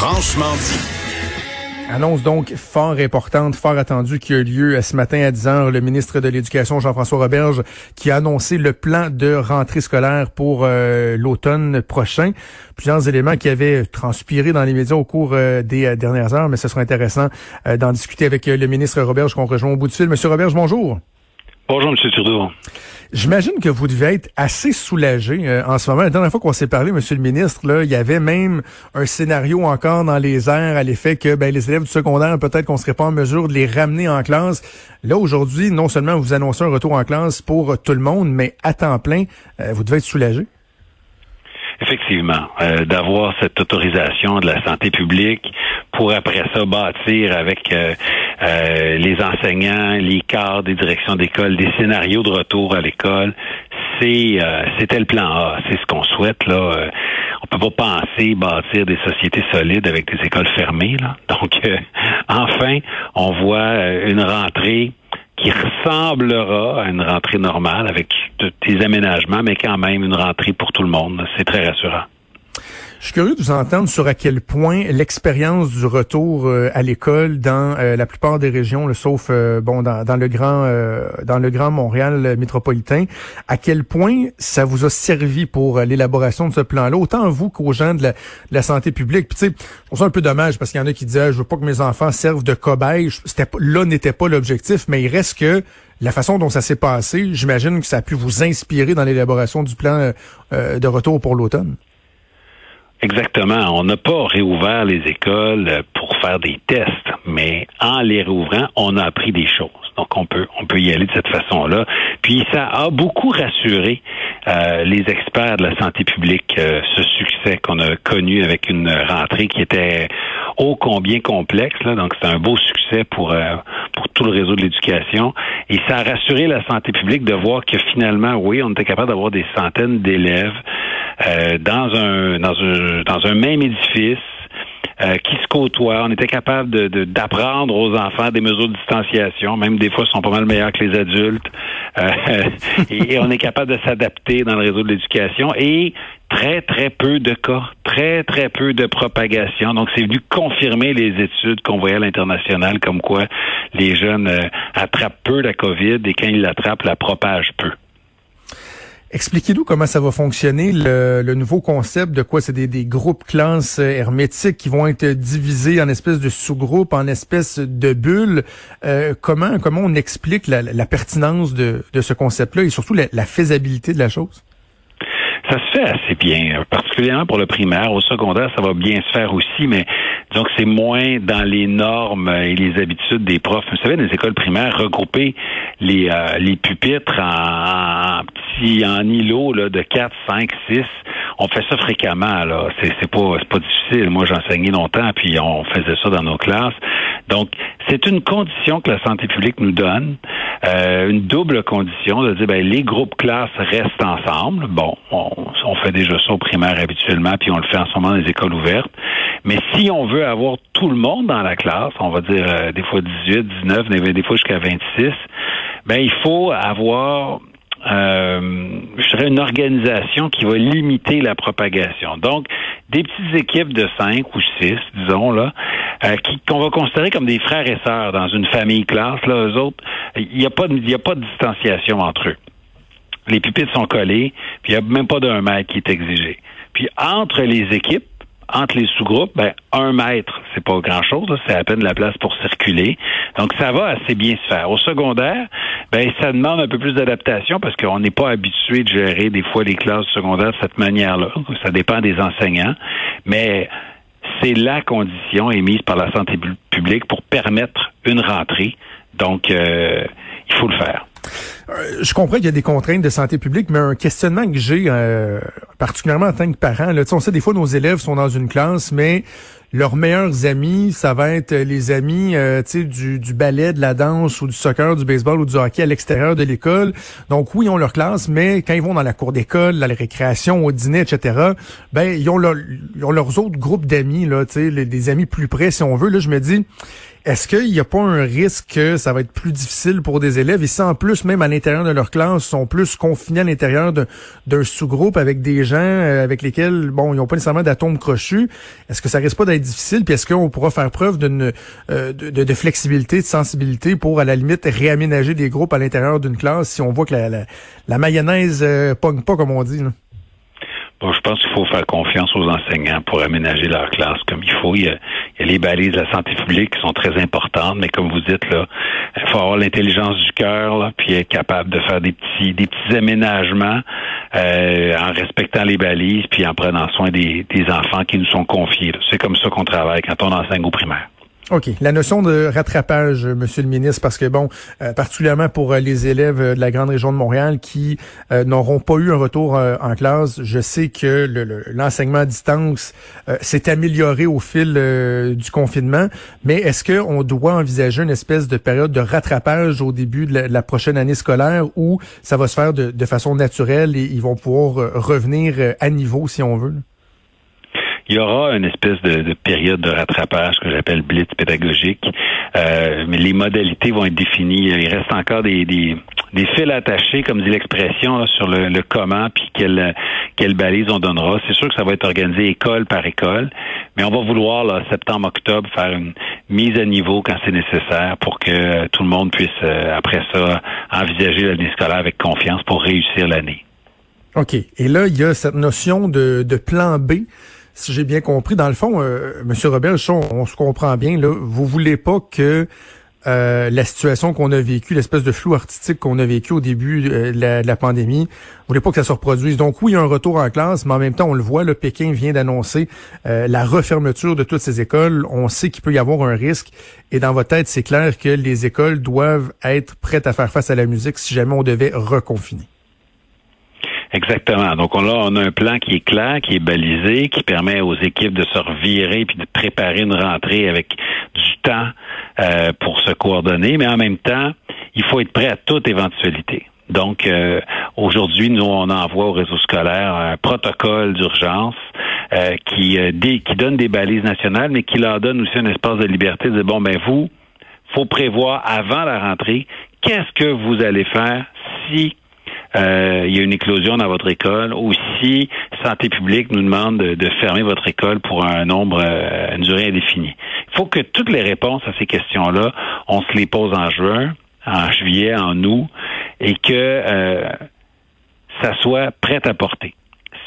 Franchement dit. Annonce donc fort importante, fort attendue qui a eu lieu ce matin à 10h. Le ministre de l'Éducation, Jean-François Roberge, qui a annoncé le plan de rentrée scolaire pour euh, l'automne prochain. Plusieurs éléments qui avaient transpiré dans les médias au cours euh, des euh, dernières heures, mais ce sera intéressant d'en discuter avec le ministre Roberge qu'on rejoint au bout du fil. Monsieur Roberge, bonjour. Bonjour, M. Trudeau. J'imagine que vous devez être assez soulagé euh, en ce moment. La dernière fois qu'on s'est parlé, Monsieur le ministre, là, il y avait même un scénario encore dans les airs à l'effet que ben, les élèves du secondaire, peut-être qu'on serait pas en mesure de les ramener en classe. Là, aujourd'hui, non seulement vous annoncez un retour en classe pour tout le monde, mais à temps plein, euh, vous devez être soulagé. Effectivement, euh, d'avoir cette autorisation de la santé publique pour après ça bâtir avec euh, euh, les enseignants, les cadres des directions d'école, des scénarios de retour à l'école, c'est c'était le plan A, c'est ce qu'on souhaite là. on peut pas penser bâtir des sociétés solides avec des écoles fermées là. Donc enfin, on voit une rentrée qui ressemblera à une rentrée normale avec des aménagements, mais quand même une rentrée pour tout le monde. C'est très rassurant. Je suis curieux de vous entendre sur à quel point l'expérience du retour euh, à l'école dans euh, la plupart des régions, sauf euh, bon dans, dans, le grand dans le grand Montréal métropolitain, à quel point ça vous a servi pour l'élaboration de ce plan-là, autant vous qu'aux gens de la, santé publique. Puis tu sais, trouve ça un peu dommage parce qu'il y en a qui disaient je veux pas que mes enfants servent de cobayes. C'était là n'était pas l'objectif, mais il reste que la façon dont ça s'est passé, j'imagine que ça a pu vous inspirer dans l'élaboration du plan de retour pour l'automne. Exactement. On n'a pas réouvert les écoles pour faire des tests, mais en les réouvrant, on a appris des choses. Donc on peut on peut y aller de cette façon-là. Puis ça a beaucoup rassuré euh, les experts de la santé publique euh, ce succès qu'on a connu avec une rentrée qui était ô combien complexe. Là. Donc c'est un beau succès pour euh, pour tout le réseau de l'éducation. Et ça a rassuré la santé publique de voir que finalement, oui, on était capable d'avoir des centaines d'élèves euh, dans un dans un dans un même édifice. Euh, qui se côtoient. On était capable de, d'apprendre aux enfants des mesures de distanciation, même des fois ils sont pas mal meilleurs que les adultes. Euh, et, on est capable de s'adapter dans le réseau de l'éducation. Et très, très peu de cas, très, très peu de propagation. Donc, c'est venu confirmer les études qu'on voyait à l'international, comme quoi les jeunes attrapent peu la COVID et quand ils l'attrapent, la propagent peu. Expliquez-nous comment ça va fonctionner, le, nouveau concept de quoi? C'est des, des, groupes classes euh, hermétiques qui vont être divisés en espèces de sous-groupes, en espèces de bulles. Euh, comment comment on explique la, pertinence de, de ce concept-là et surtout la, la faisabilité de la chose? Ça se fait assez bien, particulièrement pour le primaire. Au secondaire, ça va bien se faire aussi, mais donc c'est moins dans les normes et les habitudes des profs. Vous savez, dans les écoles primaires, regrouper les, euh, les pupitres en, en îlots là, de 4, 5, 6, on fait ça fréquemment. Là. C'est, c'est pas c'est pas difficile. Moi, j'enseignais longtemps, puis on faisait ça dans nos classes. Donc, c'est une condition que la santé publique nous donne, euh, une double condition de dire ben, les groupes classes restent ensemble. Bon, on, on fait déjà ça au primaire habituellement, puis on le fait en ce moment dans les écoles ouvertes. Mais si on veut avoir tout le monde dans la classe, on va dire euh, des fois 18, 19, des fois jusqu'à 26, ben il faut avoir euh, je dirais une organisation qui va limiter la propagation. Donc, des petites équipes de cinq ou six, disons là, euh, qu'on va considérer comme des frères et sœurs dans une famille classe. Là, eux autres, il n'y a pas, a pas de distanciation entre eux. Les pupitres sont collés, puis il n'y a même pas d'un mètre qui est exigé. Puis entre les équipes, entre les sous-groupes, ben, un mètre, c'est pas grand-chose, c'est à peine la place pour circuler. Donc, ça va assez bien se faire. Au secondaire, ben, ça demande un peu plus d'adaptation parce qu'on n'est pas habitué de gérer des fois les classes secondaires de cette manière-là. Ça dépend des enseignants. Mais c'est la condition émise par la santé publique pour permettre une rentrée. Donc, euh, il faut le faire. Euh, je comprends qu'il y a des contraintes de santé publique, mais un questionnement que j'ai, euh, particulièrement en tant que parent, là, on sait des fois nos élèves sont dans une classe, mais leurs meilleurs amis, ça va être les amis euh, du, du ballet, de la danse ou du soccer, du baseball ou du hockey à l'extérieur de l'école. Donc oui, ils ont leur classe, mais quand ils vont dans la cour d'école, la récréation, au dîner, etc., ben ils ont, leur, ils ont leurs autres groupes d'amis, là, des amis plus près, si on veut. Là, je me dis, est-ce qu'il n'y a pas un risque que ça va être plus difficile pour des élèves? Et si en plus, même à l'intérieur de leur classe, sont plus confinés à l'intérieur d'un sous-groupe avec des gens euh, avec lesquels, bon, ils n'ont pas nécessairement d'atomes crochus, est-ce que ça risque pas d'être difficile? Puis est-ce qu'on pourra faire preuve d'une euh, de, flexibilité, de sensibilité pour, à la limite, réaménager des groupes à l'intérieur d'une classe si on voit que la, la, mayonnaise euh, pogne pas, comme on dit? Là? Bon, je pense qu'il faut faire confiance aux enseignants pour aménager leur classe comme il faut. Les balises de la santé publique sont très importantes, mais comme vous dites, là, il faut avoir l'intelligence du cœur, puis être capable de faire des petits, des petits aménagements euh, en respectant les balises, puis en prenant soin des, des enfants qui nous sont confiés. C'est comme ça qu'on travaille quand on enseigne au primaire. OK. La notion de rattrapage, Monsieur le ministre, parce que bon, euh, particulièrement pour euh, les élèves euh, de la grande région de Montréal qui n'auront pas eu un retour en classe, je sais que l'enseignement à distance s'est amélioré au fil du confinement, mais est-ce qu'on doit envisager une espèce de période de rattrapage au début de la, prochaine année scolaire où ça va se faire de façon naturelle et ils vont pouvoir revenir à niveau si on veut? Il y aura une espèce de, période de rattrapage que j'appelle blitz pédagogique, euh, mais les modalités vont être définies. Il reste encore des, des, des fils attachés, comme dit l'expression, sur le, comment, puis quelle, quelle balise on donnera. C'est sûr que ça va être organisé école par école, mais on va vouloir, là, septembre-octobre, faire une mise à niveau quand c'est nécessaire pour que tout le monde puisse, euh, après ça, envisager l'année scolaire avec confiance pour réussir l'année. OK. Et là, il y a cette notion de, de plan B si j'ai bien compris, dans le fond, euh, Monsieur Robert, on, se comprend bien, là, vous voulez pas que euh, la situation qu'on a vécue, l'espèce de flou artistique qu'on a vécu au début euh, de, la, pandémie, vous voulez pas que ça se reproduise? Donc oui, il y a un retour en classe, mais en même temps, on le voit, le Pékin vient d'annoncer la refermeture de toutes ces écoles. On sait qu'il peut y avoir un risque. Et dans votre tête, c'est clair que les écoles doivent être prêtes à faire face à la musique si jamais on devait reconfiner. Exactement. Donc là, on a un plan qui est clair, qui est balisé, qui permet aux équipes de se revirer puis de préparer une rentrée avec du temps euh, pour se coordonner, mais en même temps, il faut être prêt à toute éventualité. Donc, euh, aujourd'hui, nous, on envoie au réseau scolaire un protocole d'urgence euh, qui, qui donne des balises nationales, mais qui leur donne aussi un espace de liberté de bon, ben vous, faut prévoir avant la rentrée qu'est-ce que vous allez faire si euh, il y a une éclosion dans votre école, ou si Santé publique nous demande de, fermer votre école pour un nombre, euh, une durée indéfinie. Il faut que toutes les réponses à ces questions-là, on se les pose en juin, en juillet, en août, et que euh, ça soit prêt à porter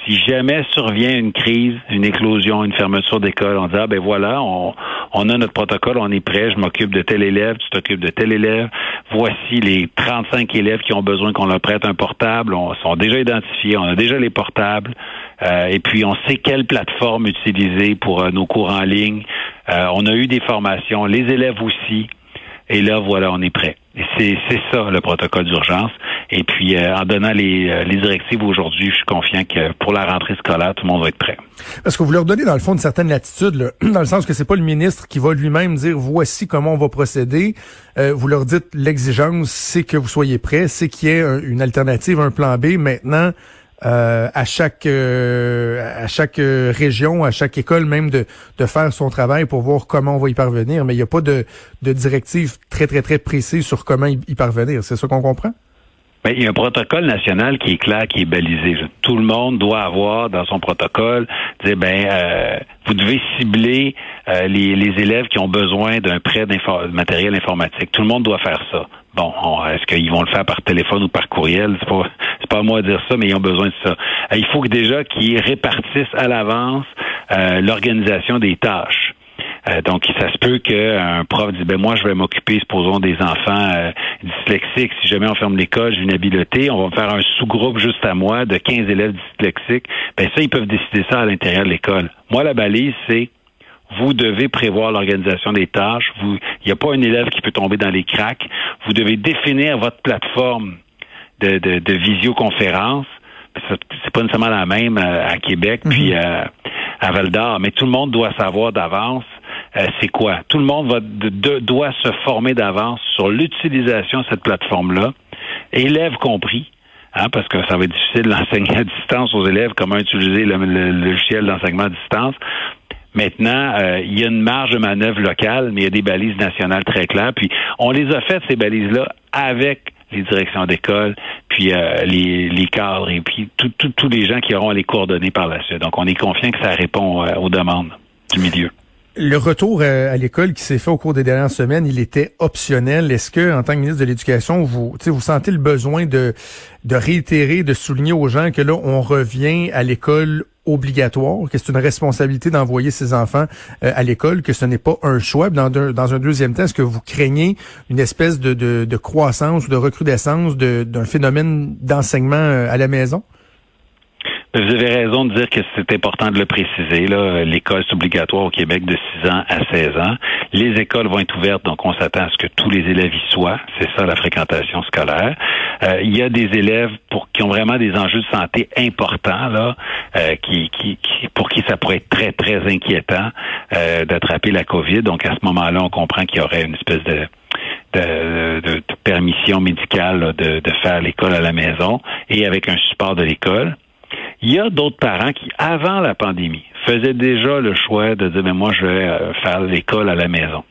si jamais survient une crise, une éclosion, une fermeture d'école, on dit ah ben voilà, on, on a notre protocole, on est prêt, je m'occupe de tel élève, tu t'occupes de tel élève. Voici les 35 élèves qui ont besoin qu'on leur prête un portable. On sont déjà identifiés, on a déjà les portables. Euh, et puis on sait quelle plateforme utiliser pour euh, nos cours en ligne. Euh, on a eu des formations, les élèves aussi. Et là, voilà, on est prêt. C'est, ça le protocole d'urgence. Et puis, euh, en donnant les, euh, les directives aujourd'hui, je suis confiant que pour la rentrée scolaire, tout le monde va être prêt. Parce que vous leur donnez, dans le fond, une certaine latitude, dans le sens que c'est pas le ministre qui va lui-même dire voici comment on va procéder. Euh, vous leur dites l'exigence, c'est que vous soyez prêts, c'est qu'il y ait une alternative, un plan B. Maintenant, euh, à chaque euh, à chaque euh, région, à chaque école même de, de faire son travail pour voir comment on va y parvenir. Mais il n'y a pas de, de directive très, très, très précise sur comment y, parvenir. C'est ça qu'on comprend? Il y a un protocole national qui est clair, qui est balisé. Tout le monde doit avoir dans son protocole, dire ben vous devez cibler les, les élèves qui ont besoin d'un prêt de matériel informatique. Tout le monde doit faire ça. Bon, est-ce qu'ils vont le faire par téléphone ou par courriel? C'est pas, c'est pas moi de dire ça, mais ils ont besoin de ça. Euh, il faut que déjà qu'ils répartissent à l'avance euh, l'organisation des tâches. Euh, donc, ça se peut qu'un prof dise, ben moi, je vais m'occuper, supposons, des enfants dyslexiques. Si jamais on ferme l'école, j'ai une habileté, on va faire un sous-groupe juste à moi de 15 élèves dyslexiques. Ben ça, ils peuvent décider ça à l'intérieur de l'école. Moi, la balise, c'est vous devez prévoir l'organisation des tâches. il n'y a pas un élève qui peut tomber dans les cracks. Vous devez définir votre plateforme de, de, de visioconférence. C'est pas nécessairement la même euh, à Québec, puis mhm. euh, à Val d'Or, mais tout le monde doit savoir d'avance euh, c'est quoi? Tout le monde va, doit se former d'avance sur l'utilisation de cette plateforme-là, élèves compris. Hein, parce que ça va être difficile d'enseigner à distance aux élèves comment utiliser le, logiciel d'enseignement à distance. Maintenant, euh, il y a une marge de manœuvre locale, mais il y a des balises nationales très claires. Puis on les a faites, ces balises-là, avec les directions d'école, puis euh, les, les, cadres et puis tous les gens qui auront à les coordonner par la suite. Donc, on est confiant que ça répond aux demandes du milieu. Le retour à, l'école qui s'est fait au cours des dernières semaines, il était optionnel. Est-ce que, en tant que ministre de l'Éducation, vous, vous sentez le besoin de, de réitérer, de souligner aux gens que là, on revient à l'école obligatoire, que c'est une responsabilité d'envoyer ses enfants euh, à l'école, que ce n'est pas un choix? Dans, dans un deuxième temps, est-ce que vous craignez une espèce de, de, de croissance ou de recrudescence d'un phénomène d'enseignement euh, à la maison? Vous avez raison de dire que c'est important de le préciser. Là, l'école est obligatoire au Québec de 6 ans à 16 ans. Les écoles vont être ouvertes, donc on s'attend à ce que tous les élèves y soient. C'est ça la fréquentation scolaire. Euh, il y a des élèves pour qui ont vraiment des enjeux de santé importants là, euh, qui, qui, pour qui ça pourrait être très très inquiétant euh, d'attraper la COVID. Donc à ce moment-là, on comprend qu'il y aurait une espèce de de, de, permission médicale de, de faire l'école à la maison et avec un support de l'école. Il y a d'autres parents qui, avant la pandémie, faisaient déjà le choix de dire, mais moi, je vais euh, faire l'école à la maison.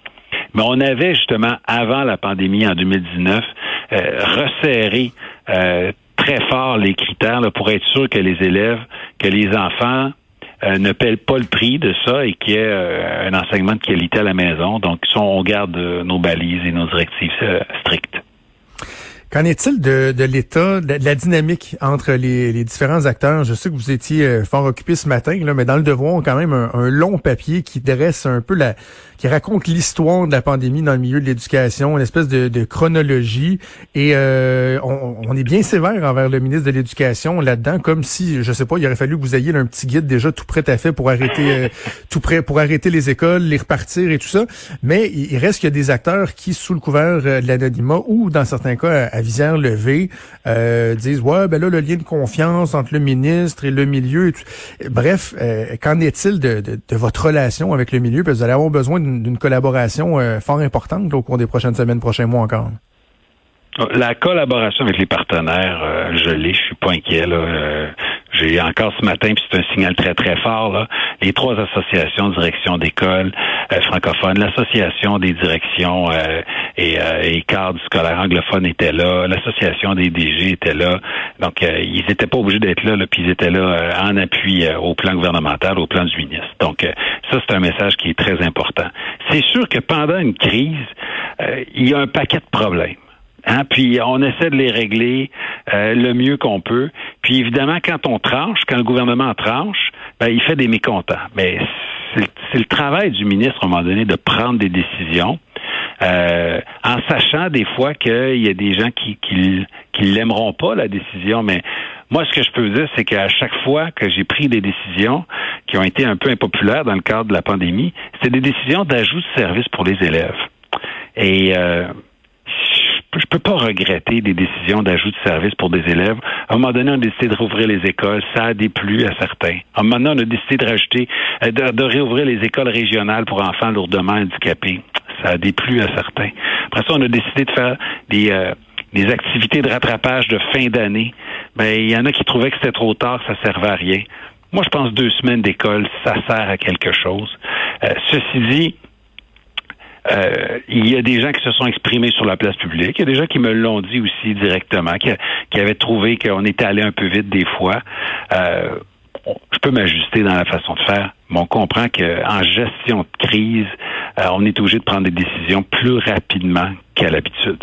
Mais on avait justement, avant la pandémie, en 2019, euh, resserré euh, très fort les critères pour être sûr que les élèves, que les enfants ne paient pas le prix de ça et qu'il y ait un enseignement de qualité à la maison. Donc, on garde nos balises et nos directives strictes. Qu'en est-il de, de l'état, de, la dynamique entre les, les, différents acteurs? Je sais que vous étiez euh, fort occupé ce matin, là, mais dans le devoir, on a quand même un, un, long papier qui dresse un peu la, qui raconte l'histoire de la pandémie dans le milieu de l'éducation, une espèce de, de chronologie. Et euh, on, on, est bien sévère envers le ministre de l'Éducation là-dedans, comme si, je sais pas, il aurait fallu que vous ayez un petit guide déjà tout prêt à fait pour arrêter, euh, tout prêt pour arrêter les écoles, les repartir et tout ça. Mais il reste qu'il y a des acteurs qui, sous le couvert de l'anonymat ou dans certains cas visière levée euh, disent ouais ben là le lien de confiance entre le ministre et le milieu. Bref, euh, qu'en est-il de, votre relation avec le milieu? Parce que vous allez avoir besoin d'une collaboration euh, fort importante au cours des prochaines semaines, prochains mois encore. La collaboration avec les partenaires, je l'ai, je suis pas inquiet. Là. J'ai encore ce matin, puis c'est un signal très, très fort, là, les trois associations, direction d'école euh, francophone, l'association des directions euh, et, euh, et cadres scolaires anglophones étaient là, l'association des DG était là. Donc, euh, ils n'étaient pas obligés d'être là, là puis ils étaient là en appui au plan gouvernemental, au plan du ministre. Donc, ça, c'est un message qui est très important. C'est sûr que pendant une crise, il y a un paquet de problèmes. Hein, puis on essaie de les régler euh, le mieux qu'on peut. Puis évidemment, quand on tranche, quand le gouvernement tranche, ben, il fait des mécontents. Mais c'est le travail du ministre, à un moment donné, de prendre des décisions. Euh, en sachant des fois qu'il y a des gens qui qui, qui l'aimeront pas la décision, mais moi ce que je peux dire c'est qu'à chaque fois que j'ai pris des décisions qui ont été un peu impopulaires dans le cadre de la pandémie, c'est des décisions d'ajout de services pour les élèves. Et euh, je peux pas regretter des décisions d'ajout de services pour des élèves. À un moment donné, on a décidé de rouvrir les écoles. Ça a déplu à certains. À un moment donné, on a décidé de rajouter, euh, de, réouvrir les écoles régionales pour enfants lourdement handicapés. Ça a déplu à certains. Après ça, on a décidé de faire des, euh, des activités de rattrapage de fin d'année. Ben, il y en a qui trouvaient que c'était trop tard, que ça servait à rien. Moi, je pense deux semaines d'école, ça sert à quelque chose. Euh, ceci dit, euh, il y a des gens qui se sont exprimés sur la place publique. Il y a des gens qui me l'ont dit aussi directement, qui, qui avaient trouvé qu'on était allé un peu vite des fois. Euh, je peux m'ajuster dans la façon de faire, mais on comprend qu'en gestion de crise, euh, on est obligé de prendre des décisions plus rapidement qu'à l'habitude.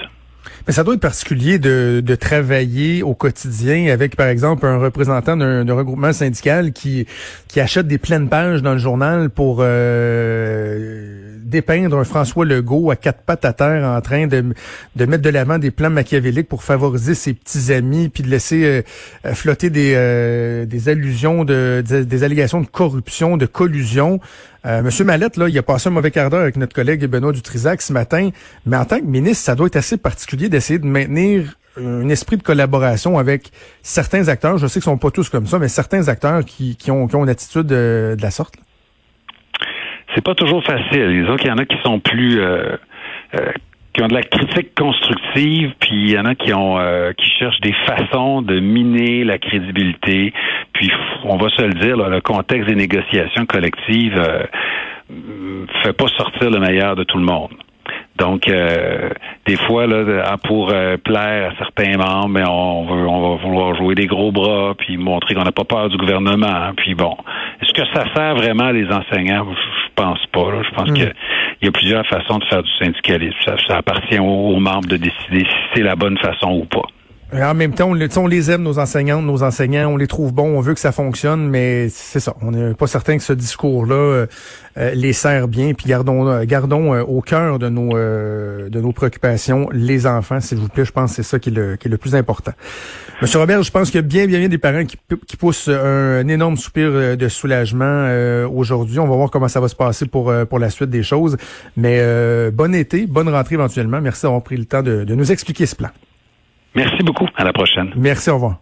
Mais ça doit être particulier de, de, travailler au quotidien avec, par exemple, un représentant d'un regroupement syndical qui, qui achète des pleines pages dans le journal pour euh, dépeindre un François Legault à quatre pattes à terre en train de, de mettre de l'avant des plans machiavéliques pour favoriser ses petits amis, puis de laisser euh, flotter des, euh, des allusions, de, des, allégations de corruption, de collusion. Euh, Monsieur Mallette, là, il a passé un mauvais quart d'heure avec notre collègue Benoît Dutrisac ce matin, mais en tant que ministre, ça doit être assez particulier d'essayer de maintenir un esprit de collaboration avec certains acteurs. Je sais qu'ils sont pas tous comme ça, mais certains acteurs qui, qui ont, qui ont une attitude de, de la sorte. C'est pas toujours facile. Disons qu'il y en a qui sont plus euh, euh, qui ont de la critique constructive, puis il y en a qui ont euh, qui cherchent des façons de miner la crédibilité. Puis on va se le dire, là, le contexte des négociations collectives euh, fait pas sortir le meilleur de tout le monde. Donc, euh, des fois, là, pour euh, plaire à certains membres, mais on, veut, on va vouloir jouer des gros bras, puis montrer qu'on n'a pas peur du gouvernement. Hein, puis bon, est-ce que ça sert vraiment les enseignants? Pense pas. Là. Je pense qu'il y a plusieurs façons de faire du syndicalisme. Ça, appartient aux membres de décider si c'est la bonne façon ou pas. En même temps, on, les aime, nos enseignantes, nos enseignants, on les trouve bons, on veut que ça fonctionne, mais c'est ça. On n'est pas certain que ce discours-là euh, euh, les sert bien. Puis gardons, euh, gardons au cœur de nos de nos préoccupations les enfants, s'il vous plaît. Je pense que c'est ça qui est, le, qui est le plus important. Monsieur Robert, je pense qu'il y a bien, bien, bien des parents qui, qui poussent un, énorme soupir de soulagement aujourd'hui. On va voir comment ça va se passer pour pour la suite des choses. Mais bon été, bonne rentrée éventuellement. Merci d'avoir pris le temps de, de nous expliquer ce plan. Merci beaucoup. À la prochaine. Merci. Au revoir.